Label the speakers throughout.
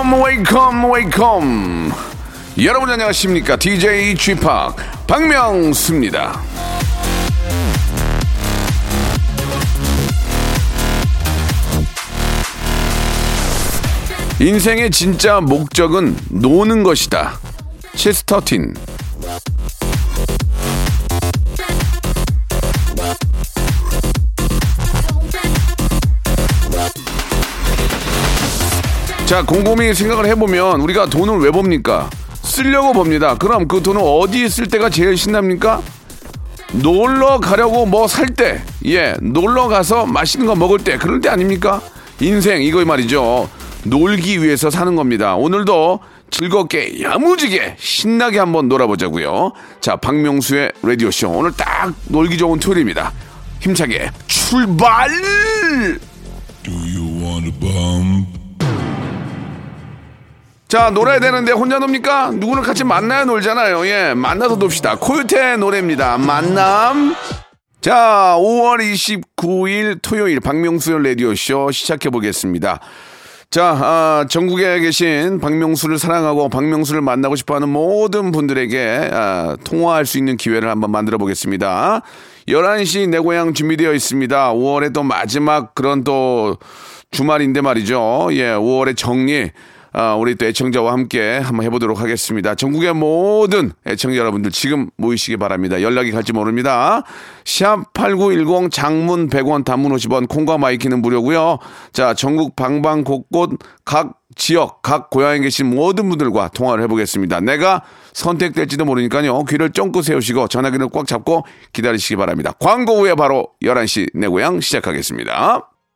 Speaker 1: Wake up wake up wake up 여러분 안녕하십니까? DJ p 박명수입니다. 인생의 진짜 목적은 노는 것이다. 체스터틴 자, 곰곰이 생각을 해보면 우리가 돈을 왜 봅니까? 쓰려고 봅니다. 그럼 그 돈을 어디에 쓸 때가 제일 신납니까? 놀러 가려고 뭐 살 때, 예, 놀러 가서 맛있는 거 먹을 때, 그럴 때 아닙니까? 인생, 이거 말이죠. 놀기 위해서 사는 겁니다. 오늘도 즐겁게, 야무지게, 신나게 한번 놀아보자고요 자, 박명수의 라디오쇼. 오늘 딱 놀기 좋은 토요일입니다. 힘차게 출발! 자, 놀아야 되는데 혼자 놉니까? 누구를 같이 만나야 놀잖아요. 예, 만나서 놉시다. 코요태 노래입니다. 만남. 자, 5월 29일 토요일 박명수의 라디오쇼 시작해 보겠습니다. 자, 아, 전국에 계신 박명수를 사랑하고 박명수를 만나고 싶어 하는 모든 분들에게 아, 통화할 수 있는 기회를 한번 만들어 보겠습니다. 11시 내 고향 준비되어 있습니다. 5월에 또 마지막 그런 또 주말인데 말이죠. 예, 5월의 정리. 아, 우리 또 애청자와 함께 한번 해보도록 하겠습니다. 전국의 모든 애청자 여러분들 지금 모이시기 바랍니다. 연락이 갈지 모릅니다. 샵 8910 장문 100원 단문 50원 콩과 my K는 무료고요. 자, 전국 방방곡곡 각 지역, 각 고향에 계신 모든 분들과 통화를 해보겠습니다. 내가 선택될지도 모르니까요. 귀를 쫑긋 세우시고 전화기를 꽉 잡고 기다리시기 바랍니다. 광고 후에 바로 11시 내 고향 시작하겠습니다.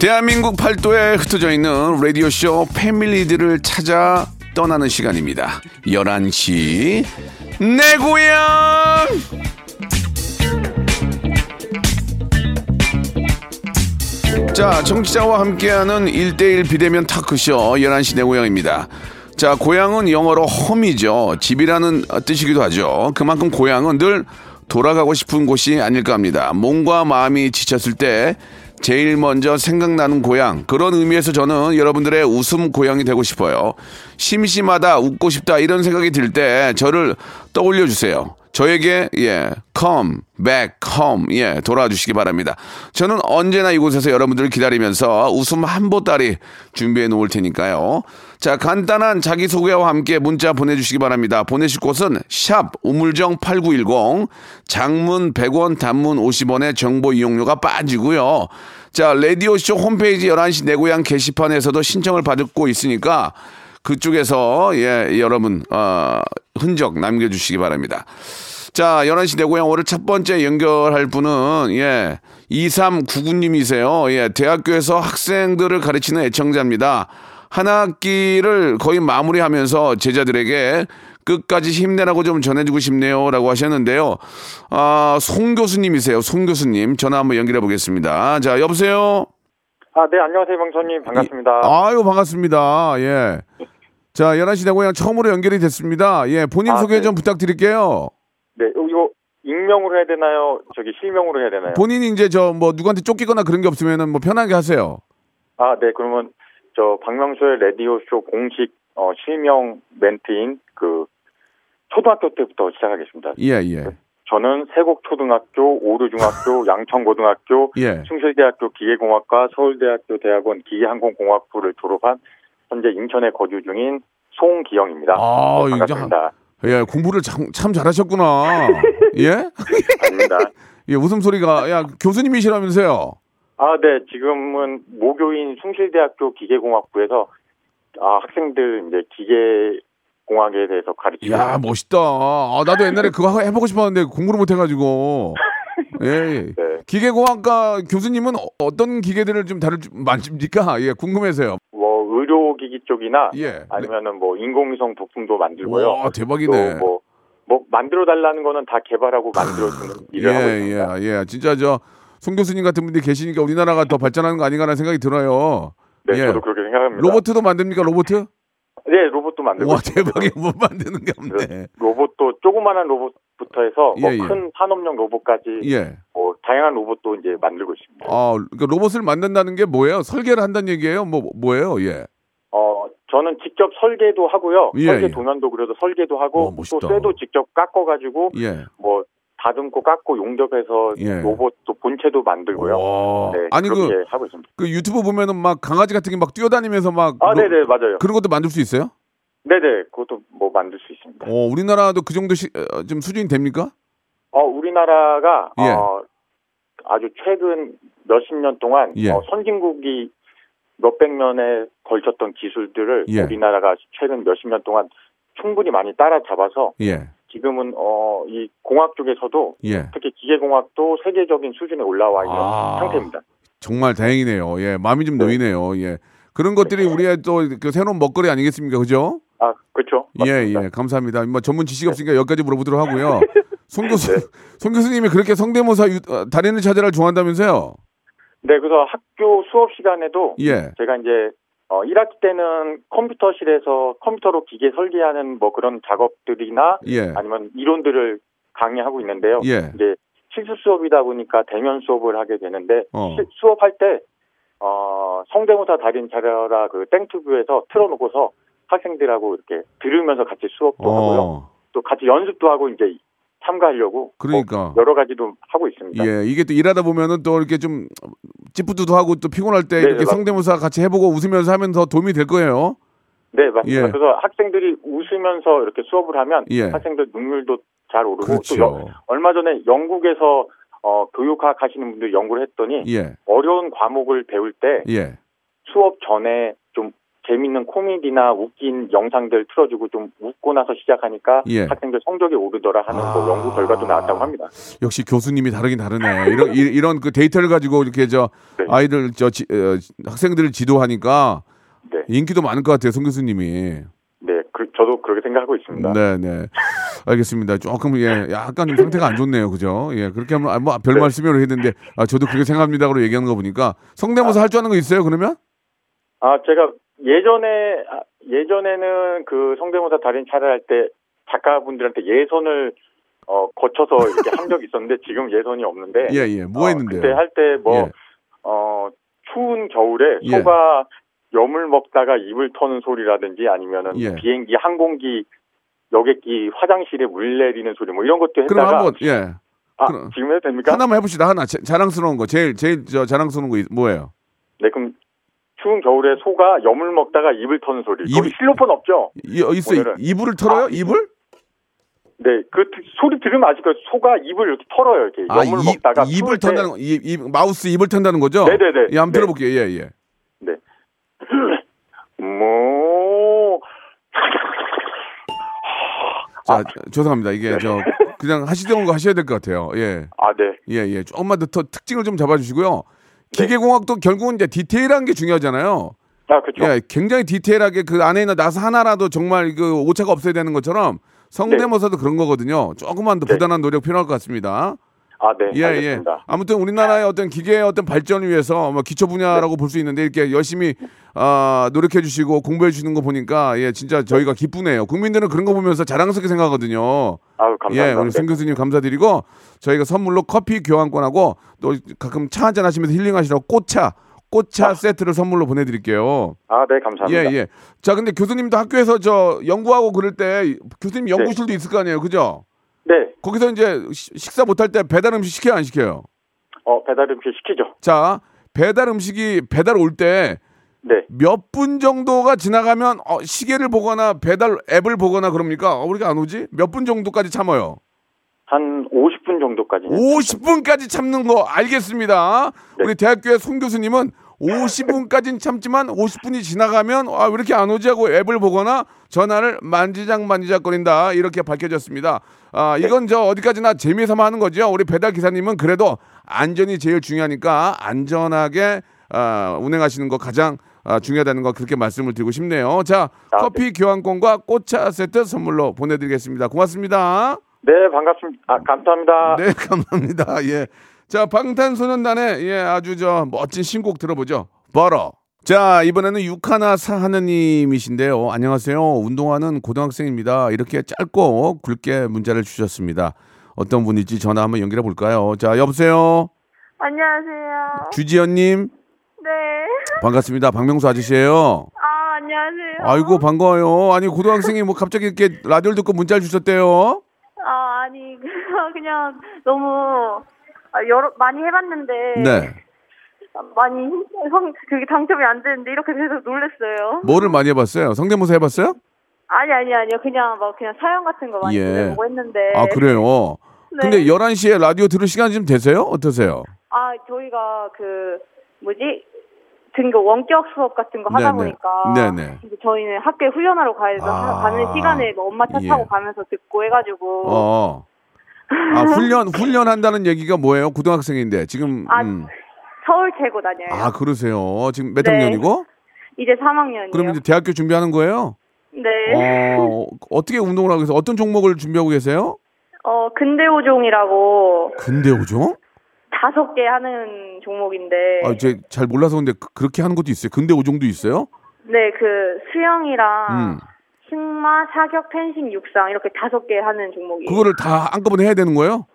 Speaker 1: 대한민국 팔도에 흩어져 있는 라디오쇼 패밀리들을 찾아 떠나는 시간입니다. 11시 내 고향! 자, 정치자와 함께하는 1대1 비대면 타크쇼 11시 내 고향입니다. 자, 고향은 영어로 홈이죠. 집이라는 뜻이기도 하죠. 그만큼 고향은 늘 돌아가고 싶은 곳이 아닐까 합니다. 몸과 마음이 지쳤을 때 제일 먼저 생각나는 고향. 그런 의미에서 저는 여러분들의 웃음 고향이 되고 싶어요. 심심하다, 웃고 싶다, 이런 생각이 들 때 저를 떠올려 주세요. 저에게, 예, come back home. 예, 돌아와 주시기 바랍니다. 저는 언제나 이곳에서 여러분들을 기다리면서 웃음 한 보따리 준비해 놓을 테니까요. 자, 간단한 자기소개와 함께 문자 보내주시기 바랍니다. 보내실 곳은 샵 우물정 8910 장문 100원 단문 50원의 정보 이용료가 빠지고요. 자, 라디오쇼 홈페이지 11시 내 고향 게시판에서도 신청을 받고 있으니까 그쪽에서 예, 여러분 어, 흔적 남겨주시기 바랍니다. 자, 11시 내 고향 오늘 첫 번째 연결할 분은, 예, 2399님이세요. 예, 대학교에서 학생들을 가르치는 애청자입니다. 한 학기를 거의 마무리하면서 제자들에게 끝까지 힘내라고 좀 전해주고 싶네요. 라고 하셨는데요. 아, 송 교수님이세요. 송 교수님. 전화 한번 연결해 보겠습니다. 자, 여보세요?
Speaker 2: 아, 네, 안녕하세요, 방천님. 반갑습니다.
Speaker 1: 아유, 반갑습니다. 예. 자, 11시 내 고향 처음으로 연결이 됐습니다. 예, 본인
Speaker 2: 아,
Speaker 1: 소개
Speaker 2: 네.
Speaker 1: 좀 부탁드릴게요.
Speaker 2: 네, 어, 이거 익명으로 해야 되나요? 저기 실명으로 해야 되나요?
Speaker 1: 본인이 이제 저 뭐 누구한테 쫓기거나 그런 게 없으면은 뭐 편하게 하세요.
Speaker 2: 아, 네, 그러면 저 박명수의 라디오 쇼 공식 어, 실명 멘트인 그 초등학교 때부터 시작하겠습니다.
Speaker 1: 예, 예.
Speaker 2: 저는 세곡초등학교, 오류중학교, 양천고등학교,
Speaker 1: 예.
Speaker 2: 충실대학교 기계공학과, 서울대학교 대학원 기계항공공학부를 졸업한 현재 인천에 거주 중인 송기영입니다.
Speaker 1: 아,
Speaker 2: 네, 반갑습니다.
Speaker 1: 예, 공부를 참, 참 잘하셨구나. 예?
Speaker 2: 아닙니다.
Speaker 1: 예, 웃음소리가, 야, 교수님이시라면서요?
Speaker 2: 아, 네. 지금은 모교인 숭실대학교 기계공학부에서 아, 학생들 이제 기계 공학에 대해서 가르치고
Speaker 1: 야 멋있다. 아, 나도 옛날에 그거 하- 해보고 싶었는데 공부를 못 해가지고. 예.
Speaker 2: 네.
Speaker 1: 기계공학과 교수님은 어- 어떤 기계들을 좀 다룰 줄 만집니까? 예, 궁금해서요.
Speaker 2: 뭐 의료기기 쪽이나
Speaker 1: 예.
Speaker 2: 아니면은 뭐 인공위성 부품도 만들고요.
Speaker 1: 와 대박이네.
Speaker 2: 또 뭐, 뭐 만들어 달라는 거는 다 개발하고 만들어 주는 일을 하고 있습니다.
Speaker 1: 예, 예, 예. 진짜 저 송 교수님 같은 분들이 계시니까 우리나라가 더 발전하는 거 아닌가라는 생각이 들어요.
Speaker 2: 네,
Speaker 1: 예.
Speaker 2: 저도 그렇게 생각합니다.
Speaker 1: 로봇도 만듭니까? 로봇?
Speaker 2: 네, 로봇도 만들고
Speaker 1: 와
Speaker 2: 있습니다.
Speaker 1: 대박이 못 만드는 게 없네.
Speaker 2: 로봇도 조그마한 로봇부터 해서
Speaker 1: 예, 예.
Speaker 2: 뭐큰 산업용 로봇까지
Speaker 1: 예.
Speaker 2: 뭐 다양한 로봇도 이제 만들고 있습니다.
Speaker 1: 아, 그러니까 로봇을 만든다는 게 뭐예요? 설계를 한다는 얘기예요? 뭐 뭐예요? 예.
Speaker 2: 어, 저는 직접 설계도 하고요.
Speaker 1: 예,
Speaker 2: 설계
Speaker 1: 예.
Speaker 2: 도면도 그려서 설계도 하고
Speaker 1: 어, 멋있다.
Speaker 2: 또 쇠도 직접 깎아 가지고
Speaker 1: 예.
Speaker 2: 뭐 다듬고 깎고 용접해서
Speaker 1: 예.
Speaker 2: 로봇도 본체도 만들고요.
Speaker 1: 와.
Speaker 2: 네,
Speaker 1: 아니
Speaker 2: 그, 하고 있습니다.
Speaker 1: 그 유튜브 보면은 막 강아지 같은 게 막 뛰어다니면서 막
Speaker 2: 아,
Speaker 1: 로-
Speaker 2: 네네 맞아요.
Speaker 1: 그런 것도 만들 수 있어요?
Speaker 2: 네네 그것도 뭐 만들 수 있습니다.
Speaker 1: 어, 우리나라도 그 정도 시, 어, 좀 수준이 됩니까?
Speaker 2: 어, 우리나라가
Speaker 1: 예.
Speaker 2: 어, 아주 최근 몇십 년 동안
Speaker 1: 예.
Speaker 2: 어, 선진국이 몇백 년에 걸쳤던 기술들을
Speaker 1: 예.
Speaker 2: 우리나라가 최근 몇십 년 동안 충분히 많이 따라잡아서
Speaker 1: 예.
Speaker 2: 지금은 어, 이 공학 쪽에서도
Speaker 1: 예.
Speaker 2: 특히 기계공학도 세계적인 수준에 올라와 있는
Speaker 1: 아.
Speaker 2: 상태입니다.
Speaker 1: 정말 다행이네요. 예. 마음이 좀
Speaker 2: 네.
Speaker 1: 놓이네요. 예. 그런 것들이 우리의 또 그 새로운 먹거리 아니겠습니까? 그죠?
Speaker 2: 아, 그렇죠.
Speaker 1: 예,
Speaker 2: 맞습니다.
Speaker 1: 예. 감사합니다. 뭐 전문 지식이 없으니까 여기까지 물어보도록 하고요. 송 교수,
Speaker 2: 네.
Speaker 1: 송 교수님이 그렇게 성대모사 유, 어, 달인을 찾아라 좋아한다면서요?
Speaker 2: 네, 그래서 학교 수업 시간에도
Speaker 1: 예.
Speaker 2: 제가 이제 어 1학기 때는 컴퓨터실에서 컴퓨터로 기계 설계하는 뭐 그런 작업들이나
Speaker 1: 예.
Speaker 2: 아니면 이론들을 강의하고 있는데요.
Speaker 1: 예.
Speaker 2: 이제 실습 수업이다 보니까 대면 수업을 하게 되는데
Speaker 1: 어.
Speaker 2: 시- 수업할 때 어, 성대모사 달인 차려라 그 땡튜브에서 틀어놓고서 학생들하고 이렇게 들으면서 같이 수업도 하고요.
Speaker 1: 어.
Speaker 2: 또 같이 연습도 하고 이제 참가하려고
Speaker 1: 그러니까.
Speaker 2: 뭐 여러 가지도 하고 있습니다.
Speaker 1: 예, 이게 또 일하다 보면은 또 이렇게 좀 찌뿌두도 하고 또 피곤할 때
Speaker 2: 네,
Speaker 1: 이렇게 성대모사 같이 해보고 웃으면서 하면 더 도움이 될 거예요.
Speaker 2: 네, 맞습니다.
Speaker 1: 예.
Speaker 2: 그래서 학생들이 웃으면서 이렇게 수업을 하면
Speaker 1: 예.
Speaker 2: 학생들 눈물도 잘 오르고 또
Speaker 1: 그렇죠.
Speaker 2: 여- 얼마 전에 영국에서 어, 교육학 하시는 분들 연구를 했더니
Speaker 1: 예,
Speaker 2: 어려운 과목을 배울 때
Speaker 1: 예.
Speaker 2: 수업 전에 좀 재밌는 코미디나 웃긴 영상들 틀어주고 좀 웃고 나서 시작하니까
Speaker 1: 예.
Speaker 2: 학생들 성적이 오르더라 하는 뭐
Speaker 1: 아.
Speaker 2: 연구 결과도 나왔다고 합니다.
Speaker 1: 역시 교수님이 다르긴 다르네. 이런 이- 이런 그 데이터를 가지고 이렇게 저
Speaker 2: 네.
Speaker 1: 아이들 저 지- 어, 학생들을 지도하니까
Speaker 2: 네,
Speaker 1: 인기도 많을 것 같아요, 송 교수님이.
Speaker 2: 네, 그, 저도 그렇게 생각하고 있습니다.
Speaker 1: 네, 네. 알겠습니다. 조금 예, 약간 좀 상태가 안 좋네요, 그죠? 예, 그렇게 하면 아, 뭐별
Speaker 2: 네.
Speaker 1: 말씀으로 했는데 아 저도 그렇게 생각합니다로 얘기하는 거 보니까 성대모사 할줄 아는 거 있어요, 그러면?
Speaker 2: 아, 제가 예전에, 아, 예전에는 그 성대모사 달인 차례 할때 작가분들한테 예선을 어, 거쳐서 이렇게 한 적이 있었는데 지금 예선이 없는데.
Speaker 1: 예, 예. 뭐
Speaker 2: 어,
Speaker 1: 했는데요?
Speaker 2: 그때 할 때 뭐,
Speaker 1: 예.
Speaker 2: 어, 추운 겨울에
Speaker 1: 예.
Speaker 2: 소가 염을 먹다가 입을 터는 소리라든지 아니면은
Speaker 1: 예.
Speaker 2: 비행기, 항공기, 여객기, 화장실에 물 내리는 소리 뭐 이런 것도
Speaker 1: 그럼
Speaker 2: 했다가.
Speaker 1: 한번 예.
Speaker 2: 아,
Speaker 1: 그럼-
Speaker 2: 지금 해도 됩니까?
Speaker 1: 하나만 해봅시다. 하나 자, 자랑스러운 거. 제일 제일 저 자랑스러운 거 이- 뭐예요?
Speaker 2: 네, 그럼 추운 겨울에 소가 염을 먹다가 입을 터는 소리.
Speaker 1: 입-
Speaker 2: 거기 실로폰 없죠?
Speaker 1: 이, 어, 있어. 이불을 털어요?
Speaker 2: 아,
Speaker 1: 이불?
Speaker 2: 네, 그 드- 소리 들으면 아시죠? 소가 입을 이렇게 털어요, 이렇게
Speaker 1: 아,
Speaker 2: 염을
Speaker 1: 입,
Speaker 2: 먹다가
Speaker 1: 입을 턴다는 거. 이, 이 마우스 입을 턴다는 거죠?
Speaker 2: 네 네 네.
Speaker 1: 예, 한번
Speaker 2: 네.
Speaker 1: 들어볼게요. 예, 예.
Speaker 2: 네. 뭐
Speaker 1: 자, 죄송합니다. 이게 저 그냥 하시던 거 하셔야 될 것 같아요. 예.
Speaker 2: 아, 네.
Speaker 1: 예, 예. 조금만 더, 더 특징을 좀 잡아 주시고요.
Speaker 2: 네.
Speaker 1: 기계공학도 결국은 이제 디테일한 게 중요하잖아요.
Speaker 2: 아, 그렇죠.
Speaker 1: 예, 굉장히 디테일하게 그 안에 있는 나사 하나라도 정말 그 오차가 없어야 되는 것처럼 성대모사도 그런 거거든요. 조금만 더
Speaker 2: 네.
Speaker 1: 부단한 노력 필요할 것 같습니다.
Speaker 2: 아, 네.
Speaker 1: 예, 예.
Speaker 2: 알겠습니다.
Speaker 1: 아무튼 우리나라의 어떤 기계의 어떤 발전을 위해서 뭐 기초 분야라고 볼수 있는데 이렇게 열심히 아, 노력해 주시고 공부해 주시는 거 보니까 예, 진짜 저희가 기쁘네요. 국민들은 그런 거 보면서 자랑스럽게 생각하거든요.
Speaker 2: 아유, 감사합니다.
Speaker 1: 예, 우리 송
Speaker 2: 네.
Speaker 1: 교수님 감사드리고 저희가 선물로 커피 교환권하고 또 가끔 차 한잔 하시면서 힐링하시라고 꽃차 꽃차 세트를 선물로 보내드릴게요.
Speaker 2: 아, 네, 감사합니다.
Speaker 1: 예, 예. 자, 근데 교수님도 학교에서 저 연구하고 그럴 때 교수님 연구실도 있을 거 아니에요, 그죠?
Speaker 2: 네.
Speaker 1: 거기서 이제 시- 식사 못할 때 배달 음식 시켜요, 안 시켜요?
Speaker 2: 어, 배달 음식 시키죠.
Speaker 1: 자, 배달 음식이 배달 올때몇분
Speaker 2: 네.
Speaker 1: 정도가 지나가면 어, 시계를 보거나 배달 앱을 보거나 그럽니까? 어, 우리가 안 오지? 몇 분 정도까지 참아요?
Speaker 2: 한 50분 정도까지.
Speaker 1: 50분까지 참는 거 알겠습니다. 우리 대학교의 송 교수님은 50분까지는 참지만 50분이 지나가면 아, 왜 이렇게 안 오지 하고 앱을 보거나 전화를 만지작 만지작거린다 이렇게 밝혀졌습니다. 아, 이건 저 어디까지나 재미삼아 하는 거죠. 우리 배달 기사님은 그래도 안전이 제일 중요하니까 안전하게 아, 운행하시는 거 가장 아, 중요하다는 거 그렇게 말씀을 드리고 싶네요. 자,
Speaker 2: 아,
Speaker 1: 커피 교환권과 꽃차 세트 선물로 보내드리겠습니다. 고맙습니다.
Speaker 2: 네, 반갑습니다. 아, 감사합니다.
Speaker 1: 네, 감사합니다. 예. 자, 방탄소년단의 예, 아주 저 멋진 신곡 들어보죠. 벌어. 자, 이번에는 육하나 사하느님이신데요. 안녕하세요. 운동하는 고등학생입니다. 이렇게 짧고 굵게 문자를 주셨습니다. 어떤 분일지 전화 한번 연결해 볼까요? 자, 여보세요.
Speaker 3: 안녕하세요.
Speaker 1: 주지연님
Speaker 3: 네.
Speaker 1: 반갑습니다. 박명수 아저씨예요.
Speaker 3: 아, 안녕하세요.
Speaker 1: 아이고 반가워요. 아니 고등학생이 뭐 갑자기 이렇게 라디오를 듣고 문자를 주셨대요.
Speaker 3: 아, 아니, 그냥 너무 아, 여러 많이 해봤는데
Speaker 1: 네.
Speaker 3: 많이 성 그게 당첨이 안 되는데 이렇게 돼서 놀랐어요.
Speaker 1: 뭐를 많이 해봤어요? 성대모사 해봤어요?
Speaker 3: 아니 아니 아니요. 그냥 막 그냥 사연 같은 거 많이
Speaker 1: 예.
Speaker 3: 보내보고 했는데.
Speaker 1: 아 그래요.
Speaker 3: 네.
Speaker 1: 근데 11시에 라디오 들을 시간 좀 되세요? 어떠세요?
Speaker 3: 아, 저희가 그 뭐지? 등교 원격 수업 같은 거 하다
Speaker 1: 네네.
Speaker 3: 보니까
Speaker 1: 네네.
Speaker 3: 저희는 학교에 훈련하러 가야 돼서
Speaker 1: 아.
Speaker 3: 가는 시간에 뭐 엄마 차
Speaker 1: 예.
Speaker 3: 타고 가면서 듣고 해가지고
Speaker 1: 어. 아 훈련 훈련한다는 얘기가 뭐예요? 고등학생인데 지금
Speaker 3: 아,
Speaker 1: 음.
Speaker 3: 서울 최고 다녀요.
Speaker 1: 아 그러세요. 지금 몇
Speaker 3: 네.
Speaker 1: 학년이고?
Speaker 3: 이제 3학년이요.
Speaker 1: 그럼 이제 대학교 준비하는 거예요?
Speaker 3: 네.
Speaker 1: 어 어떻게 운동을 하고 계세요? 어떤 종목을 준비하고 계세요?
Speaker 3: 어, 근대오종이라고
Speaker 1: 근대 오종?
Speaker 3: 다섯 개 하는 종목인데.
Speaker 1: 아, 이제 잘 몰라서 근데 그- 그렇게 하는 것도 있어요. 근대 오종도 있어요?
Speaker 3: 네, 그 수영이랑
Speaker 1: 음.
Speaker 3: 승마, 사격, 펜싱, 육상 이렇게 다섯 개 하는 종목이.
Speaker 1: 그거를 다 한꺼번에 해야 되는 거예요?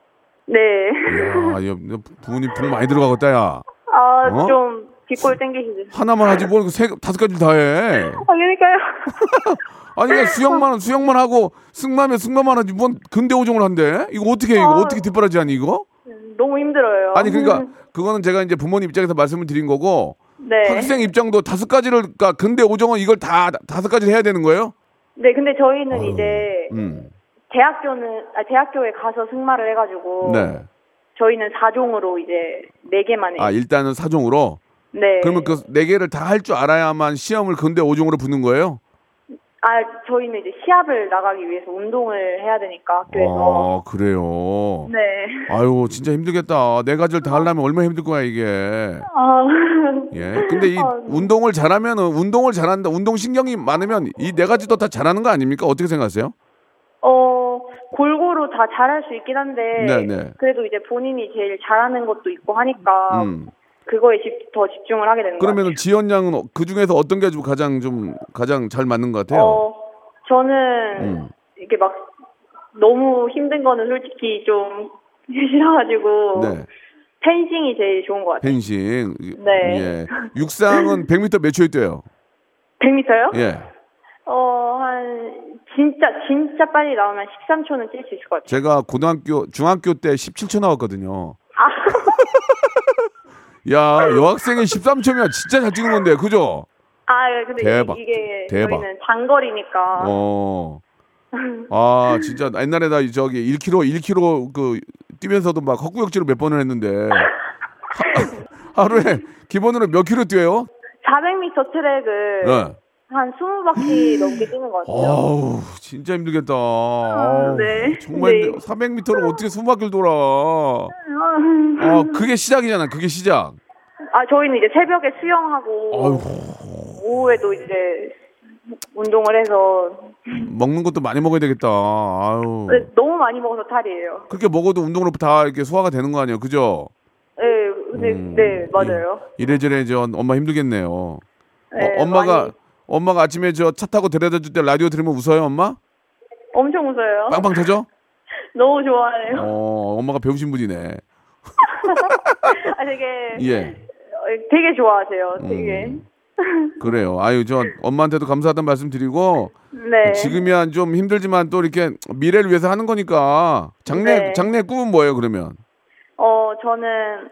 Speaker 3: 네.
Speaker 1: 이야, 야, 부모님 돈 많이 들어가겠다, 야.
Speaker 3: 아,
Speaker 1: 어?
Speaker 3: 좀 뒷골 땡기시죠.
Speaker 1: 하나만 하지 뭘 세, 다섯 가지를 다 해.
Speaker 3: 아, 그러니까요.
Speaker 1: 아니 그냥 수영만 수영만 하고 승마면 승마만 하지 뭔 근대 오종을 한대? 이거 어떻게 해, 이거
Speaker 3: 아.
Speaker 1: 어떻게 뒷바라지 하니 이거?
Speaker 3: 너무 힘들어요.
Speaker 1: 아니 그러니까 그거는 제가 이제 부모님 입장에서 말씀을 드린 거고
Speaker 3: 네.
Speaker 1: 학생 입장도 다섯 가지를 그러니까 근대 오종은 이걸 다 다섯 가지를 해야 되는 거예요?
Speaker 3: 네, 근데 저희는
Speaker 1: 아유,
Speaker 3: 이제
Speaker 1: 음.
Speaker 3: 대학교는 아, 대학교에 가서 승마를 해가지고
Speaker 1: 네.
Speaker 3: 저희는 4종으로 이제 네 개만 해요.
Speaker 1: 아 일단은 사종으로.
Speaker 3: 네.
Speaker 1: 그러면 그네 개를 다 할 줄 알아야만 시험을 근대 오종으로 붙는 거예요?
Speaker 3: 아, 저희는 이제 시합을 나가기 위해서 운동을 해야 되니까 학교에서.
Speaker 1: 아 그래요.
Speaker 3: 네.
Speaker 1: 아유 진짜 힘들겠다. 네 가지를 다 하려면 얼마나 힘들 거야 이게.
Speaker 3: 아,
Speaker 1: 예. 근데 이
Speaker 3: 아, 네.
Speaker 1: 운동을 잘하면은 운동을 잘한다. 운동 신경이 많으면 이 네 가지도 다 잘하는 거 아닙니까? 어떻게 생각하세요?
Speaker 3: 어, 골고루 다 잘할 수 있긴 한데,
Speaker 1: 네네.
Speaker 3: 그래도 이제 본인이 제일 잘하는 것도 있고 하니까,
Speaker 1: 음.
Speaker 3: 그거에 집, 더 집중을 하게 되는 것 같아요.
Speaker 1: 그러면은 지연 양은 그 중에서 어떤 게 좀 가장 좀 가장 잘 맞는 것 같아요?
Speaker 3: 어, 저는,
Speaker 1: 음.
Speaker 3: 이게 막, 너무 힘든 거는 솔직히 좀 싫어가지고,
Speaker 1: 네.
Speaker 3: 펜싱이 제일 좋은 것 같아요.
Speaker 1: 펜싱.
Speaker 3: 네.
Speaker 1: 예. 육상은 100m 몇 초에 뛰어요?
Speaker 3: 100m요?
Speaker 1: 예.
Speaker 3: 어, 한, 진짜, 진짜 빨리 나오면 13초는 뛸 수 있을 것 같아요.
Speaker 1: 제가 고등학교 중학교 때 17초 나왔거든요.
Speaker 3: 아,
Speaker 1: 야, 여학생이 13초면 진짜 잘 뛰는 건데. 그죠?
Speaker 3: 아, 근데
Speaker 1: 대박.
Speaker 3: 이- 이게
Speaker 1: 대박.
Speaker 3: 저희는 장거리니까.
Speaker 1: 어. 아, 진짜 옛날에 나 저기 1km 1km 그 뛰면서도 막 헛구역질을 몇 번을 했는데 하, 하루에 기본으로 몇 킬로 뛰어요?
Speaker 3: 400m 트랙을
Speaker 1: 네.
Speaker 3: 한 20바퀴 넘게 뛰는 것 같아요.
Speaker 1: 아우, 진짜 힘들겠다. 아우,
Speaker 3: 네.
Speaker 1: 정말
Speaker 3: 네.
Speaker 1: 400m를 어떻게 20바퀴를 돌아? 아, 그게 시작이잖아. 그게 시작.
Speaker 3: 아, 저희는 이제 새벽에 수영하고
Speaker 1: 아유,
Speaker 3: 오후에도 이제 운동을 해서
Speaker 1: 먹는 것도 많이 먹어야 되겠다. 아유.
Speaker 3: 네, 너무 많이 먹어서 탈이에요.
Speaker 1: 그렇게 먹어도 운동으로 다 이렇게 소화가 되는 거 아니에요? 그죠?
Speaker 3: 네, 네,
Speaker 1: 음,
Speaker 3: 네 맞아요.
Speaker 1: 이래저래 저 엄마 힘들겠네요.
Speaker 3: 네,
Speaker 1: 어, 엄마가
Speaker 3: 많이.
Speaker 1: 엄마가 아침에 저 차 타고 데려다 줄 때 라디오 들으면 웃어요, 엄마?
Speaker 3: 엄청 웃어요.
Speaker 1: 빵빵 터져?
Speaker 3: 너무 좋아해요.
Speaker 1: 어, 엄마가 배우신 분이네.
Speaker 3: 아, 되게
Speaker 1: 예.
Speaker 3: 어, 되게 좋아하세요. 되게.
Speaker 1: 음. 그래요. 아유, 저 엄마한테도 감사하다는 말씀 드리고
Speaker 3: 네.
Speaker 1: 지금이야 좀 힘들지만 또 이렇게 미래를 위해서 하는 거니까 장래
Speaker 3: 네.
Speaker 1: 장래 꿈은 뭐예요, 그러면?
Speaker 3: 어, 저는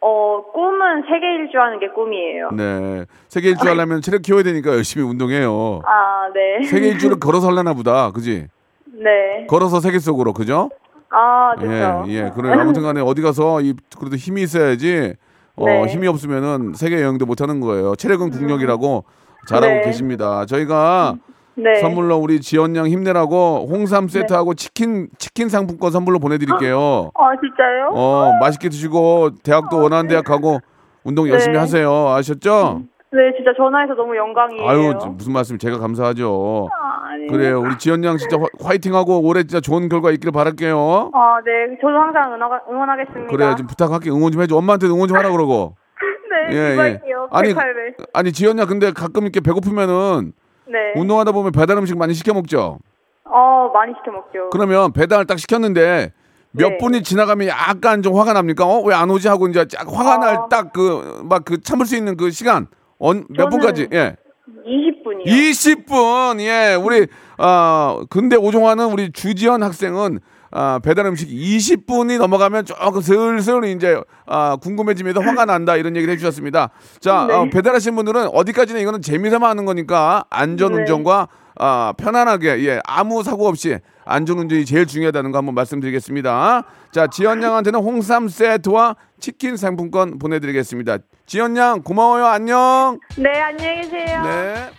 Speaker 3: 어, 꿈은 세계 일주하는 게 꿈이에요.
Speaker 1: 네. 세계 일주 하려면 체력 키워야 되니까 열심히 운동해요.
Speaker 3: 아, 네.
Speaker 1: 세계 일주를 걸어서 하려나 보다. 그지?
Speaker 3: 네.
Speaker 1: 걸어서 세계 속으로. 그죠?
Speaker 3: 아, 좋죠.
Speaker 1: 예, 예. 그래 아무튼 간에 어디 가서 이 그래도 힘이 있어야지 어,
Speaker 3: 네.
Speaker 1: 힘이 없으면은 세계 여행도 못 하는 거예요. 체력은 국력이라고 잘하고
Speaker 3: 네.
Speaker 1: 계십니다. 저희가
Speaker 3: 네.
Speaker 1: 선물로 우리 지연 양 힘내라고 홍삼 세트하고 치킨 치킨 상품권 선물로 보내 드릴게요.
Speaker 3: 아, 진짜요?
Speaker 1: 어, 맛있게 드시고 대학도 원하는 대학 가고 운동 열심히
Speaker 3: 네.
Speaker 1: 하세요. 아셨죠?
Speaker 3: 네, 진짜 전화해서 너무 영광이에요.
Speaker 1: 아유, 무슨 말씀 제가 감사하죠.
Speaker 3: 아.
Speaker 1: 그래요. 우리 지연 양 진짜 화- 화이팅하고 올해 진짜 좋은 결과 있기를 바랄게요.
Speaker 3: 아, 네. 저도 항상 응원, 응원하겠습니다.
Speaker 1: 그래 좀 부탁할게 응원 좀 해줘. 엄마한테 응원 좀 하라 그러고.
Speaker 3: 네,
Speaker 1: 예, 예. 아니,
Speaker 3: 108배.
Speaker 1: 아니 지연 양 근데 가끔 이렇게 배고프면은
Speaker 3: 네.
Speaker 1: 운동하다 보면 배달 음식 많이 시켜 먹죠.
Speaker 3: 어, 많이 시켜 먹죠.
Speaker 1: 그러면 배달 딱 시켰는데 몇
Speaker 3: 네.
Speaker 1: 분이 지나가면 약간 좀 화가 납니까? 어 왜 안 오지 하고 이제 쫙 화가
Speaker 3: 어.
Speaker 1: 날딱 그 막 그 참을 수 있는 그 시간 언, 몇 분까지? 예.
Speaker 3: 20분이요.
Speaker 1: 20분. 예. 우리 아 근데 오종환은 우리 주지연 학생은 아, 배달 음식 20분이 넘어가면 조금 슬슬 이제 아, 궁금해지면서 화가 난다 이런 얘기를 해주셨습니다. 자
Speaker 3: 네.
Speaker 1: 어, 배달하신 분들은 어디까지나 이거는 재미삼아 하는 거니까 안전 운전과 아, 편안하게 예 아무 사고 없이 안전 운전이 제일 중요하다는 거 한번 말씀드리겠습니다. 자 지연 양한테는 홍삼 세트와 치킨 상품권 보내드리겠습니다. 지연 양 고마워요 안녕.
Speaker 3: 네, 안녕히 계세요.
Speaker 1: 네.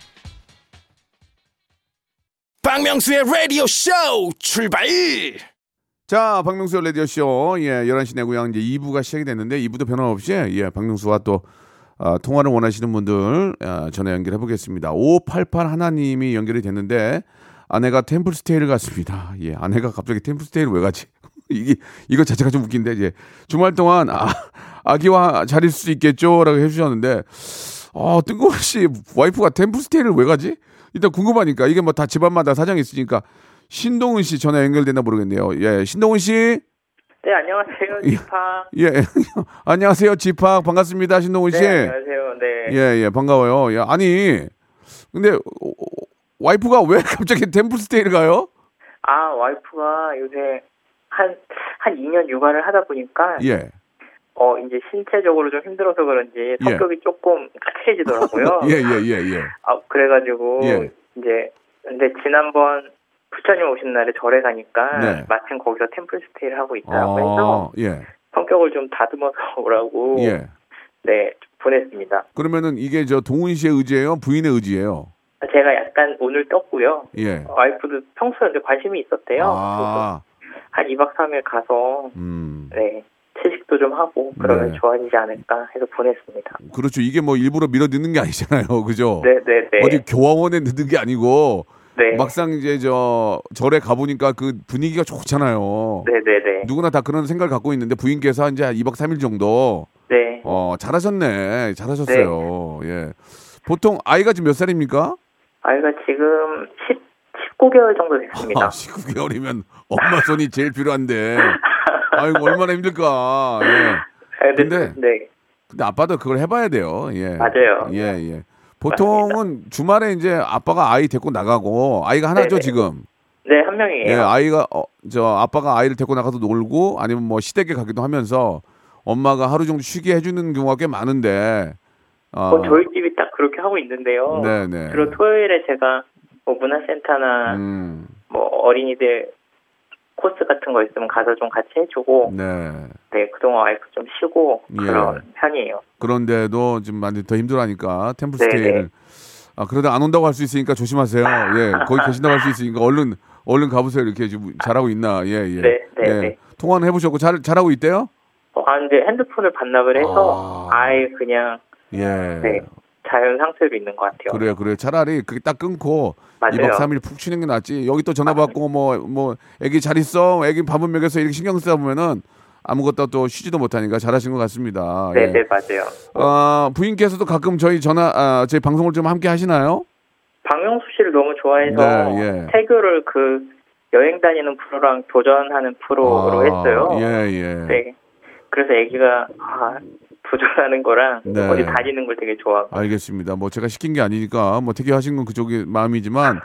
Speaker 4: 박명수의 라디오 쇼 출발
Speaker 1: 자, 박명수 라디오쇼. 예, 11시 내고요. 이제 2부가 시작이 됐는데 2부도 변함없이 예, 박명수와 또 아, 통화를 원하시는 분들 아, 전화 연결해 보겠습니다. 588 하나님이 연결이 됐는데 아내가 템플스테이를 갔습니다. 예, 아내가 갑자기 템플스테이를 왜 가지? 이게 이거 자체가 좀 웃긴데 이제 주말 동안 아, 아기와 잘 있을 수 있겠죠라고 해주셨는데 어, 뜬금없이 와이프가 템플스테이를 왜 가지? 일단 궁금하니까 이게 뭐 다 집안마다 사정이 있으니까 신동훈 씨 전화 연결됐나 모르겠네요. 예, 신동훈 씨.
Speaker 5: 네, 안녕하세요.
Speaker 1: 예.
Speaker 5: 지파.
Speaker 1: 예, 안녕하세요. 지팍 반갑습니다. 신동훈 씨.
Speaker 5: 네, 안녕하세요. 네.
Speaker 1: 예, 예, 반가워요. 야, 아니, 근데 어, 어, 와이프가 왜 갑자기 템플스테이를 가요?
Speaker 5: 아, 와이프가 요새 한, 한 2년 육아를 하다 보니까,
Speaker 1: 예,
Speaker 5: 어, 이제 신체적으로 좀 힘들어서 그런지 성격이 조금 까칠해지더라고요.
Speaker 1: 예, 예, 예, 예.
Speaker 5: 아, 그래가지고,
Speaker 1: 예.
Speaker 5: 이제, 근데 지난번 부처님 오신 날에 절에 가니까,
Speaker 1: 네.
Speaker 5: 마침 거기서 템플 스테이를 하고 있다고 해서,
Speaker 1: 아, 예,
Speaker 5: 성격을 좀 다듬어서 오라고,
Speaker 1: 예.
Speaker 5: 네, 보냈습니다.
Speaker 1: 그러면은 이게 저 동훈 씨의 의지예요, 부인의 의지예요.
Speaker 5: 제가 약간 오늘 떴고요.
Speaker 1: 예.
Speaker 5: 와이프도 평소에 관심이 있었대요.
Speaker 1: 아,
Speaker 5: 한 2박 3일 가서
Speaker 1: 음,
Speaker 5: 네 채식도 좀 하고 그러면
Speaker 1: 네.
Speaker 5: 좋아지지 않을까 해서 보냈습니다.
Speaker 1: 그렇죠. 이게 뭐 일부러 밀어 넣는 게 아니잖아요, 그죠?
Speaker 5: 네 네 네.
Speaker 1: 어디 교화원에 넣는 게 아니고
Speaker 5: 네.
Speaker 1: 막상 이제 저 절에 가보니까 그 분위기가 좋잖아요.
Speaker 5: 네네네.
Speaker 1: 누구나 다 그런 생각을 갖고 있는데 부인께서 이제 2박 3일 정도
Speaker 5: 네.
Speaker 1: 어 잘하셨네 잘하셨어요 예 보통 아이가 지금 몇 살입니까?
Speaker 5: 아이가 지금 10 19개월 정도 됐습니다.
Speaker 1: 아, 19개월이면 엄마 손이 제일 필요한데 아이고 얼마나 힘들까 예
Speaker 5: 아,
Speaker 1: 근데-
Speaker 5: 네
Speaker 1: 근데 아빠도 그걸 해봐야 돼요 예
Speaker 5: 맞아요.
Speaker 1: 예 예 보통은 주말에 이제 아빠가 아이 데리고 나가고 아이가 하나죠
Speaker 5: 네네.
Speaker 1: 지금
Speaker 5: 네 한 명이에요.
Speaker 1: 예 아이가 어, 저 아빠가 아이를 데리고 나가서 놀고 아니면 뭐 시댁에 가기도 하면서 엄마가 하루 정도 쉬게 해주는 경우가 꽤 많은데 어,
Speaker 5: 어, 저희 집이 딱 그렇게 하고 있는데요.
Speaker 1: 네네.
Speaker 5: 주로 토요일에 제가 뭐 문화센터나
Speaker 1: 음,
Speaker 5: 뭐 어린이들 코스 같은 거 있으면 가서 좀 같이 해주고
Speaker 1: 네.
Speaker 5: 네 그동안 와이프 좀 쉬고
Speaker 1: 예.
Speaker 5: 그런 편이에요.
Speaker 1: 그런데도 좀 많이 더 힘들어하니까 템플스테이를
Speaker 5: 네네.
Speaker 1: 아 그러다 안 온다고 할 수 있으니까 조심하세요. 예, 거기 계신다고 할 수 있으니까 얼른 얼른 가보세요. 이렇게 지금 잘하고 있나? 예, 예.
Speaker 5: 네, 네,
Speaker 1: 예.
Speaker 5: 네.
Speaker 1: 통화는 해보셨고 잘 잘하고 있대요?
Speaker 5: 어, 아, 근데 핸드폰을 반납을 해서
Speaker 1: 아.
Speaker 5: 아... 예 그냥
Speaker 1: 예.
Speaker 5: 네 자연 상태로 있는 것 같아요.
Speaker 1: 그래요, 그래요. 차라리 그게 딱 끊고
Speaker 5: 맞아요.
Speaker 1: 2박 3일 푹 쉬는 게 낫지. 여기 또 전화 받고 뭐 뭐 애기 잘 있어. 애기 밥은 먹여서 이렇게 신경 쓰다 보면은 아무것도 또 쉬지도 못하니까 잘하신 것 같습니다.
Speaker 5: 네,
Speaker 1: 예.
Speaker 5: 네 맞아요.
Speaker 1: 어, 부인께서도 가끔 저희 전화 아, 저희 방송을 좀 함께 하시나요?
Speaker 5: 박명수 씨를 너무 좋아해서
Speaker 1: 네, 예.
Speaker 5: 태교를 그 여행 다니는 프로랑 도전하는 프로로
Speaker 1: 아,
Speaker 5: 했어요.
Speaker 1: 예, 예.
Speaker 5: 네. 그래서 애기가 아, 도전하는 거랑
Speaker 1: 네.
Speaker 5: 어디 다니는 걸 되게 좋아하고.
Speaker 1: 알겠습니다. 뭐 제가 시킨 게 아니니까 뭐 되게 하신 건 그쪽의 마음이지만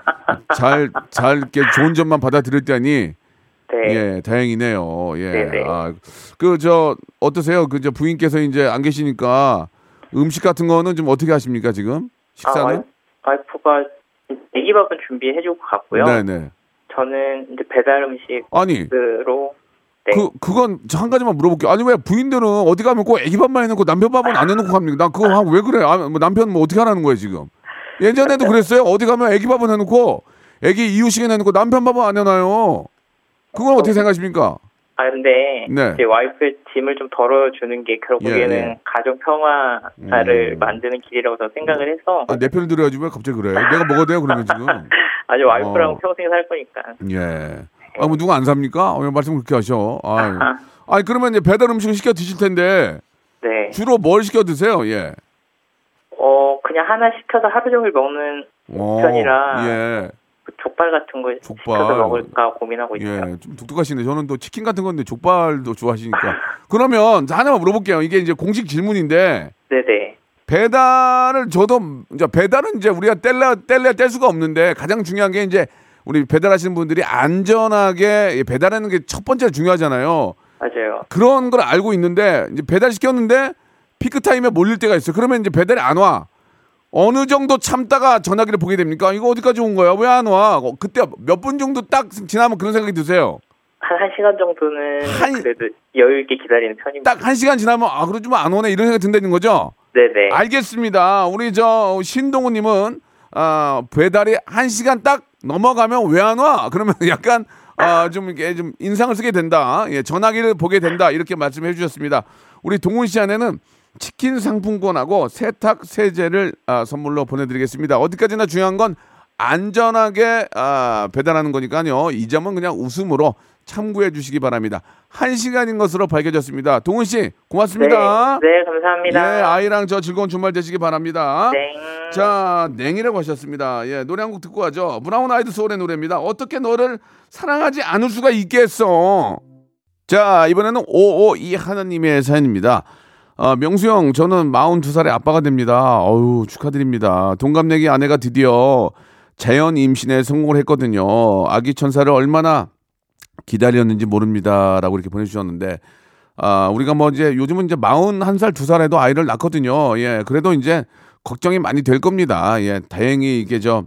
Speaker 1: 잘 잘 이렇게 좋은 점만 받아들일 때니
Speaker 5: 네.
Speaker 1: 예 다행이네요. 예.
Speaker 5: 네네.
Speaker 1: 아 그 저 어떠세요? 그 저 부인께서 이제 안 계시니까 음식 같은 거는 좀 어떻게 하십니까 지금 식사는?
Speaker 5: 아, 와이- 와이프가 애기밥은 준비해주고 갔고요.
Speaker 1: 네네.
Speaker 5: 저는 이제 배달
Speaker 1: 아니
Speaker 5: 음식으로 네.
Speaker 1: 그 그건 저한 가지만 물어볼게요. 아니 왜 부인들은 어디 가면 꼭 애기 밥만 해놓고 남편 밥은 안 해놓고 갑니까? 나 그거 하- 왜 그래? 아, 뭐 남편 뭐 어떻게 하라는 거예요 지금? 예전에도 그랬어요. 어디 가면 애기 밥은 해놓고 애기 이유식에 해놓고 남편 밥은 안 해놔요. 그건 어떻게 생각하십니까?
Speaker 5: 아 근데
Speaker 1: 네.
Speaker 5: 제 와이프의 짐을 좀 덜어주는 게 그러고
Speaker 1: 예, 예.
Speaker 5: 가정 평화를
Speaker 1: 음.
Speaker 5: 만드는 길이라고 저는 생각을 해서
Speaker 1: 아, 내 편을 들어야지 왜 갑자기 그래? 내가 먹어도 돼요 그러면 지금?
Speaker 5: 아주 와이프랑
Speaker 1: 어.
Speaker 5: 평생 살 거니까
Speaker 1: 예. 아, 뭐 누가 안 삽니까? 어, 왜 말씀 그렇게 하셔? 아유. 아니 그러면 이제 배달 음식을 시켜 드실 텐데
Speaker 5: 네.
Speaker 1: 주로 뭘 시켜 드세요? 예.
Speaker 5: 어 그냥 하나 시켜서 하루 종일 먹는
Speaker 1: 어,
Speaker 5: 편이라
Speaker 1: 예.
Speaker 5: 그 족발 같은 거
Speaker 1: 족발.
Speaker 5: 시켜서 먹을까 고민하고 있어요.
Speaker 1: 예, 좀 독특하시네. 저는 또 치킨 같은 건데 족발도 좋아하시니까. 그러면 하나만 물어볼게요. 이게 이제 공식 질문인데
Speaker 5: 네네.
Speaker 1: 배달을 저도 이제 배달은 이제 우리가 뗄래 뗄래 뗄 수가 없는데 가장 중요한 게 이제 우리 배달하시는 분들이 안전하게 배달하는 게 첫 번째 중요하잖아요.
Speaker 5: 맞아요.
Speaker 1: 그런 걸 알고 있는데 이제 배달 시켰는데 피크 타임에 몰릴 때가 있어요. 그러면 이제 배달이 안 와. 어느 정도 참다가 전화기를 보게 됩니까? 이거 어디까지 온 거야? 왜 안 와? 어, 그때 몇 분 정도 딱 지나면 그런 생각이 드세요.
Speaker 5: 한 1시간 정도는
Speaker 1: 한-
Speaker 5: 그래도 여유 있게 기다리는 편입니다.
Speaker 1: 딱한 시간 지나면 아 그러지 뭐안 오네 이런 생각이 든다는 거죠?
Speaker 5: 네네.
Speaker 1: 알겠습니다. 우리 저 신동우 님은 아 배달이 한 시간 딱 넘어가면 왜 안 와? 그러면 약간 아, 좀 이렇게 좀 인상을 쓰게 된다. 예, 전화기를 보게 된다. 이렇게 말씀해 주셨습니다. 우리 동훈 씨 안에는 치킨 상품권하고 세탁 세제를 아, 선물로 보내드리겠습니다. 어디까지나 중요한 건 안전하게 아, 배달하는 거니까요. 이 점은 그냥 웃음으로 참고해 주시기 바랍니다. 한 시간인 것으로 밝혀졌습니다. 동훈 씨 고맙습니다.
Speaker 5: 네, 네, 감사합니다.
Speaker 1: 예, 아이랑 저 즐거운 주말 되시기 바랍니다.
Speaker 5: 네.
Speaker 1: 자, 냉이라고 하셨습니다. 예, 노래 한 곡 듣고 가죠. 브라운 아이드 소울의 노래입니다. 어떻게 너를 사랑하지 않을 수가 있겠어? 자, 이번에는 552 하나님의 사연입니다. 아, 명수 형, 저는 42살의 아빠가 됩니다. 어유 축하드립니다. 동갑내기 아내가 드디어 자연 임신에 성공을 했거든요. 아기 천사를 얼마나 기다렸는지 모릅니다라고 이렇게 보내주셨는데 아 우리가 뭐 이제 요즘은 이제 41살 2살에도 아이를 낳거든요. 예 그래도 이제 걱정이 많이 될 겁니다. 예 다행히 이게 저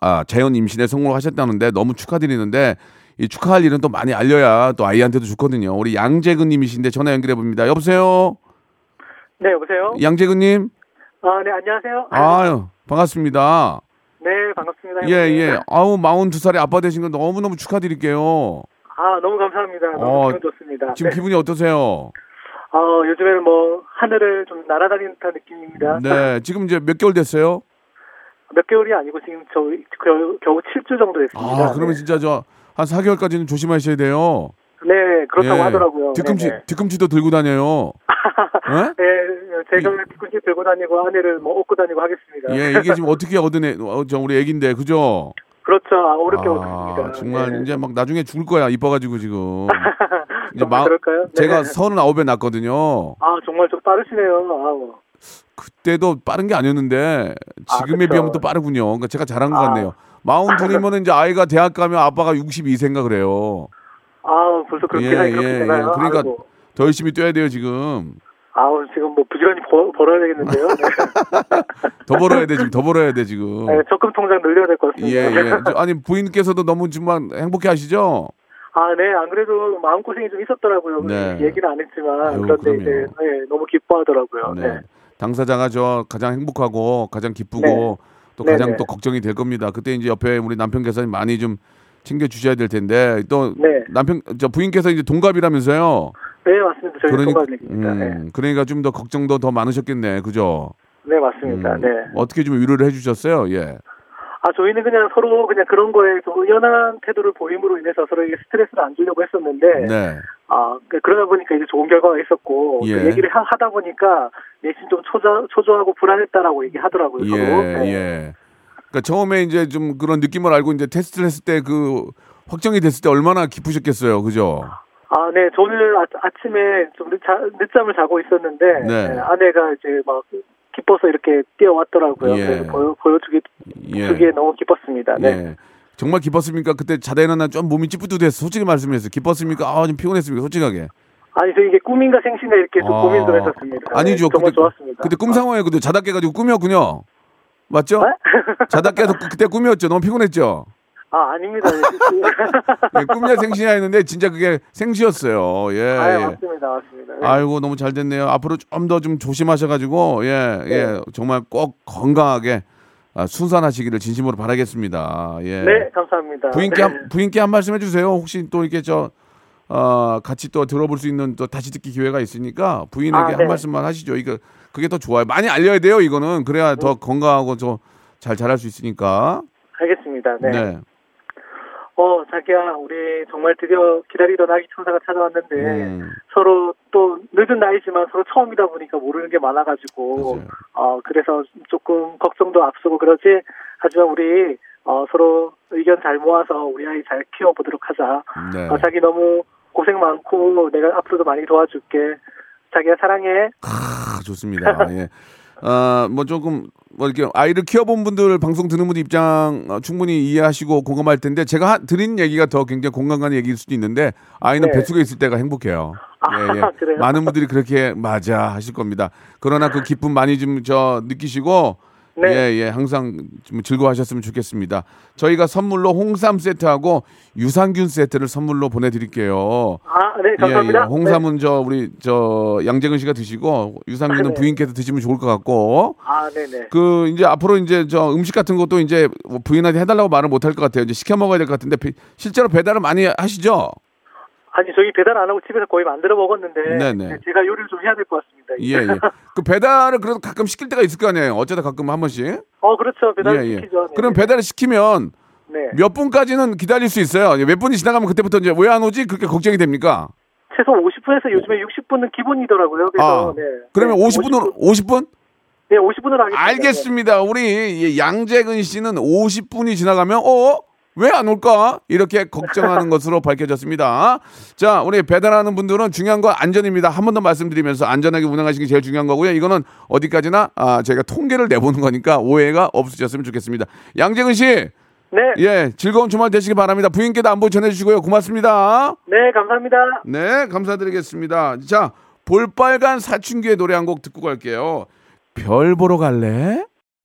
Speaker 1: 아, 자연 임신에 성공을 하셨다는데 너무 축하드리는데 이 축하할 일은 또 많이 알려야 또 아이한테도 좋거든요. 우리 양재근님이신데 전화 연결해 봅니다. 여보세요,
Speaker 6: 네, 여보세요?
Speaker 1: 양재근님.
Speaker 6: 아, 네, 안녕하세요.
Speaker 1: 아유 반갑습니다.
Speaker 6: 네, 반갑습니다.
Speaker 1: 예. 예. 아우 42살에 아빠 되신 거 너무 너무 축하드릴게요.
Speaker 6: 아, 너무 감사합니다. 너무
Speaker 1: 어,
Speaker 6: 기분 좋습니다.
Speaker 1: 지금
Speaker 6: 네.
Speaker 1: 기분이 어떠세요?
Speaker 6: 어, 요즘에는 뭐, 하늘을 좀 날아다니는 듯한 느낌입니다.
Speaker 1: 네, 지금 이제 몇 개월 됐어요?
Speaker 6: 몇 개월이 아니고 지금 저 겨우, 겨우 7주 정도 됐습니다.
Speaker 1: 아, 그러면
Speaker 6: 네.
Speaker 1: 진짜 저 한 4개월까지는 조심하셔야 돼요.
Speaker 6: 네, 그렇다고
Speaker 1: 예.
Speaker 6: 하더라고요.
Speaker 1: 뒤꿈치,
Speaker 6: 네네.
Speaker 1: 뒤꿈치도 들고 다녀요. 예?
Speaker 6: 네, 제가 뒤꿈치 들고 다니고 아내를 뭐 얻고 다니고 하겠습니다.
Speaker 1: 예, 이게 지금 어떻게 얻은 애, 어, 저 우리 애긴데, 그죠?
Speaker 6: 그렇죠. 아, 어렵게
Speaker 1: 아,
Speaker 6: 얻습니다.
Speaker 1: 정말
Speaker 6: 네.
Speaker 1: 이제 막 나중에 죽을 거야, 이뻐가지고 지금. 이제
Speaker 6: 정말 그럴까요? 네.
Speaker 1: 제가 서른아홉에 낳거든요.
Speaker 6: 아, 정말 좀 빠르시네요. 아우.
Speaker 1: 그때도 빠른 게 아니었는데 지금에
Speaker 6: 그쵸.
Speaker 1: 비하면 또 빠르군요. 그러니까 제가 잘한 것
Speaker 6: 아.
Speaker 1: 같네요. 마흔 둘이면 이제 아이가 대학 가면 아빠가 62세인가 그래요.
Speaker 6: 아, 벌써 그렇게
Speaker 1: 예,
Speaker 6: 하니 그렇게
Speaker 1: 예,
Speaker 6: 되나요?
Speaker 1: 예. 그러니까
Speaker 6: 아이고.
Speaker 1: 더 열심히 뛰어야 돼요, 지금.
Speaker 6: 아우, 지금 뭐 부지런히 벌, 벌어야 되겠는데요. 네.
Speaker 1: 더 벌어야 돼, 지금. 더 벌어야 돼, 지금.
Speaker 6: 네, 적금 통장 늘려야 될것
Speaker 1: 예,
Speaker 6: 같습니다.
Speaker 1: 예. 저, 아니, 부인께서도 너무 정말 행복해 하시죠?
Speaker 6: 아, 네, 안 그래도 마음 고생이 좀 있었더라고요.
Speaker 1: 네.
Speaker 6: 얘기는 안 했지만.
Speaker 1: 아유,
Speaker 6: 그런데
Speaker 1: 그럼요.
Speaker 6: 이제, 네, 너무 기뻐하더라고요.
Speaker 1: 네.
Speaker 6: 네.
Speaker 1: 당사자가 저 가장 행복하고 가장 기쁘고
Speaker 6: 네.
Speaker 1: 또
Speaker 6: 네,
Speaker 1: 가장
Speaker 6: 네.
Speaker 1: 또 걱정이 될 겁니다. 그때 이제 옆에 우리 남편께서 많이 좀 챙겨 주셔야 될 텐데 또
Speaker 6: 네.
Speaker 1: 남편 저 부인께서 이제 동갑이라면서요.
Speaker 6: 네, 맞습니다. 저희
Speaker 1: 그러니-
Speaker 6: 동갑입니다. 네.
Speaker 1: 음, 그러니까 좀 더 걱정도 더 많으셨겠네. 그죠?
Speaker 6: 네, 맞습니다.
Speaker 1: 음,
Speaker 6: 네.
Speaker 1: 어떻게 좀 위로를 해 주셨어요? 예.
Speaker 6: 아, 저희는 그냥 서로 그냥 그런 거에 좀 의연한 태도를 보임으로 인해서 서로에게 스트레스를 안 주려고 했었는데,
Speaker 1: 네.
Speaker 6: 아, 그- 그러다 보니까 이제 좋은 결과가 있었고, 그
Speaker 1: 예.
Speaker 6: 얘기를 하, 다 보니까 내심 좀 초조, 초조하고 불안했다라고 얘기하더라고요.
Speaker 1: 예,
Speaker 6: 서로. 네.
Speaker 1: 예. 그러니까 처음에 이제 좀 그런 느낌을 알고 이제 테스트를 했을 때 그 확정이 됐을 때 얼마나 기쁘셨겠어요. 그죠?
Speaker 6: 아, 네, 저는 아, 아침에 좀 늦, 자, 늦잠을 자고 있었는데,
Speaker 1: 네.
Speaker 6: 네, 아내가 이제 막 기뻐서 이렇게 뛰어왔더라고요.
Speaker 1: 예.
Speaker 6: 그래서 보여, 보여주기,
Speaker 1: 예.
Speaker 6: 주기에 너무 기뻤습니다. 네.
Speaker 1: 예. 정말 기뻤습니까? 그때 자다 일어나 좀 몸이 찌뿌드했어. 솔직히 말씀해서 기뻤습니까? 아, 좀 피곤했습니까? 솔직하게.
Speaker 6: 아니, 저 이게 꿈인가 생신가 이렇게 좀
Speaker 1: 아.
Speaker 6: 고민도 했었습니다.
Speaker 1: 아니죠.
Speaker 6: 네, 정말
Speaker 1: 그때,
Speaker 6: 좋았습니다.
Speaker 1: 그때 꿈 그때 자다 깨가지고 꿈이었군요. 맞죠?
Speaker 6: 네?
Speaker 1: 자다 깨서 그- 그때 꿈이었죠. 너무 피곤했죠.
Speaker 6: 아, 아닙니다.
Speaker 1: 네, 꿈야 생시야 했는데 진짜 그게 생시였어요. 예.
Speaker 6: 아,
Speaker 1: 예.
Speaker 6: 맞습니다. 맞습니다. 네.
Speaker 1: 아이고 너무 잘 됐네요. 앞으로 좀 더 좀 조심하셔가지고 예, 예, 정말 꼭 건강하게 아, 순산하시기를 진심으로 바라겠습니다. 예.
Speaker 6: 네, 감사합니다.
Speaker 1: 부인께
Speaker 6: 네.
Speaker 1: 한, 부인께 한 말씀 해주세요. 혹시 또 이렇게 저 어, 같이 또 들어볼 수 있는 또 다시 듣기 기회가 있으니까 부인에게
Speaker 6: 아,
Speaker 1: 한
Speaker 6: 네.
Speaker 1: 말씀만 하시죠. 이거 그게 더 좋아요. 많이 알려야 돼요. 이거는 그래야
Speaker 6: 네.
Speaker 1: 더 건강하고 좀잘 자랄 수 있으니까.
Speaker 6: 알겠습니다. 네.
Speaker 1: 네.
Speaker 6: 어, 자기야, 우리 정말 드디어 기다리던 아기 천사가 찾아왔는데
Speaker 1: 음.
Speaker 6: 서로 또 늦은 나이지만 서로 처음이다 보니까 모르는 게 많아가지고
Speaker 1: 맞아요.
Speaker 6: 어 그래서 조금 걱정도 앞서고 그러지 하지만 우리 어 서로 의견 잘 모아서 우리 아이 잘 키워보도록 하자.
Speaker 1: 네.
Speaker 6: 어, 자기 너무 고생 많고 내가 앞으로도 많이 도와줄게. 자기야 사랑해.
Speaker 1: 아, 좋습니다. 예. 아, 뭐 조금 뭐 이렇게 아이를 키워본 분들 방송 듣는 분들 입장 어, 충분히 이해하시고 공감할 텐데 제가 하- 드린 얘기가 더 굉장히 공감 가는 얘기일 수도 있는데 아이는
Speaker 6: 네.
Speaker 1: 뱃속에 있을 때가 행복해요. 예,
Speaker 6: 아, 그래요?
Speaker 1: 많은 분들이 그렇게 맞아 하실 겁니다. 그러나 그 기쁨 많이 좀 저 느끼시고
Speaker 6: 네.
Speaker 1: 예, 예, 항상 좀 즐거워하셨으면 좋겠습니다. 저희가 선물로 홍삼 세트하고 유산균 세트를 선물로 보내드릴게요.
Speaker 6: 아, 네,
Speaker 1: 예, 예.
Speaker 6: 감사합니다.
Speaker 1: 홍삼은 저 우리 저 양재근 씨가 드시고 유산균은
Speaker 6: 네.
Speaker 1: 부인께서 드시면 좋을 것 같고
Speaker 6: 아, 네, 네.
Speaker 1: 그 이제 앞으로 이제 저 음식 같은 것도 이제 뭐 부인한테 해달라고 말을 못할 것 같아요. 이제 시켜 먹어야 될 것 같은데 비- 실제로 배달을 많이 하시죠?
Speaker 6: 아니 저희 배달 안 하고 집에서 거의 만들어 먹었는데
Speaker 1: 네네.
Speaker 6: 네, 제가 요리를 좀 해야 될 것 같습니다.
Speaker 1: 예, 예. 그 배달을 그래도 가끔 시킬 때가 있을 거 아니에요. 어쩌다 가끔 한 번씩.
Speaker 6: 어, 그렇죠. 배달
Speaker 1: 예, 예.
Speaker 6: 시키죠. 네,
Speaker 1: 그럼
Speaker 6: 네.
Speaker 1: 배달을 시키면
Speaker 6: 네.
Speaker 1: 몇 분까지는 기다릴 수 있어요. 몇 분이 지나가면 그때부터 이제 왜 안 오지? 그렇게 걱정이 됩니까?
Speaker 6: 최소 50분에서 요즘에 60분은 기본이더라고요. 그래서
Speaker 1: 아,
Speaker 6: 네.
Speaker 1: 그러면
Speaker 6: 네,
Speaker 1: 50분으로 50분?
Speaker 6: 네, 50분으로 하겠습니다.
Speaker 1: 알겠습니다. 우리 양재근 씨는 50분이 지나가면 어? 왜 안 올까? 이렇게 걱정하는 것으로 밝혀졌습니다. 자, 우리 배달하는 분들은 중요한 건 안전입니다. 한 번 더 말씀드리면서 안전하게 운행하시는 게 제일 중요한 거고요. 이거는 어디까지나 아, 저희가 통계를 내보는 거니까 오해가 없으셨으면 좋겠습니다. 양재근 씨,
Speaker 6: 네.
Speaker 1: 예, 즐거운 주말 되시기 바랍니다. 부인께도 안부 전해주시고요. 고맙습니다.
Speaker 6: 네, 감사합니다.
Speaker 1: 네, 감사드리겠습니다. 자, 볼빨간 사춘기의 노래 한 곡 듣고 갈게요. 별 보러 갈래?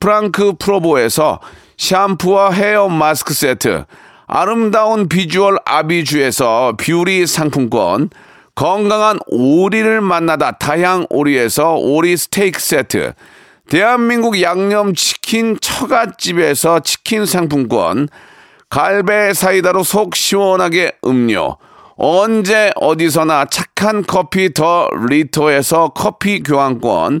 Speaker 1: 프랑크 프로보에서 샴푸와 헤어 마스크 세트 아름다운 비주얼 아비주에서 뷰티 상품권 건강한 오리를 만나다 다향 오리에서 오리 스테이크 세트 대한민국 양념치킨 처갓집에서 치킨 상품권 갈배 사이다로 속 시원하게 음료 언제 어디서나 착한 커피 더 리터에서 커피 교환권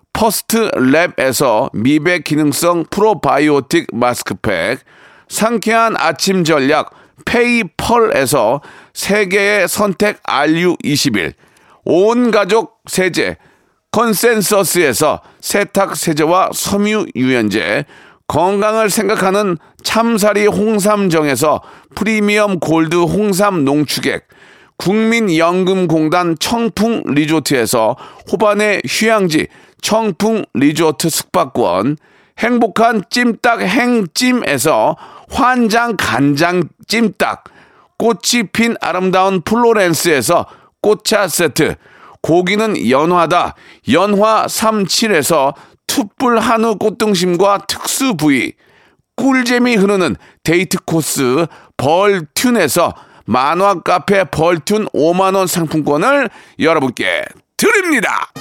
Speaker 1: 퍼스트 랩에서 미백 기능성 프로바이오틱 마스크팩, 상쾌한 아침 전략 페이펄에서 세계의 선택 RU21, 온 가족 세제 컨센서스에서 세탁 세제와 섬유 유연제, 건강을 생각하는 참사리 홍삼정에서 프리미엄 골드 홍삼 농축액, 국민연금공단 청풍 리조트에서 호반의 휴양지 청풍 리조트 숙박권, 행복한 찜닭 행찜에서 환장 간장 찜닭, 꽃이 핀 아름다운 플로렌스에서 꽃차 세트, 고기는 연화다. 연화 37에서 투뿔 한우 꽃등심과 특수 부위. 꿀잼이 흐르는 데이트 코스 벌튠에서 만화 카페 벌튠 5만원 상품권을 여러분께 드립니다.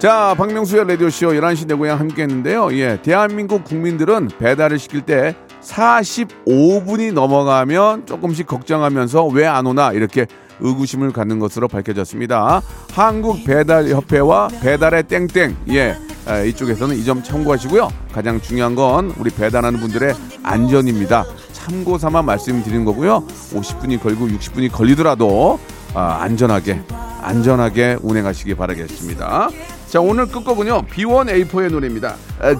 Speaker 1: 자, 박명수의 라디오쇼 11시 내 고향 함께 했는데요. 예, 대한민국 국민들은 배달을 시킬 때 45분이 넘어가면 조금씩 걱정하면서 왜 안 오나 이렇게 의구심을 갖는 것으로 밝혀졌습니다. 한국 배달 협회와 배달의 땡땡, 예, 아, 이쪽에서는 이 점 참고하시고요. 가장 중요한 건 우리 배달하는 분들의 안전입니다. 참고 삼아 말씀드리는 거고요. 50분이 걸고 60분이 걸리더라도 아, 안전하게 안전하게 운행하시기 바라겠습니다. 자 오늘 끝곡은요 B1A4의 노래입니다.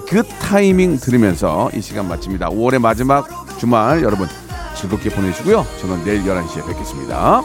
Speaker 1: 그 타이밍 들으면서 이 시간 마칩니다. 5월의 마지막 주말 여러분 즐겁게 보내시고요. 저는 내일 11시에 뵙겠습니다.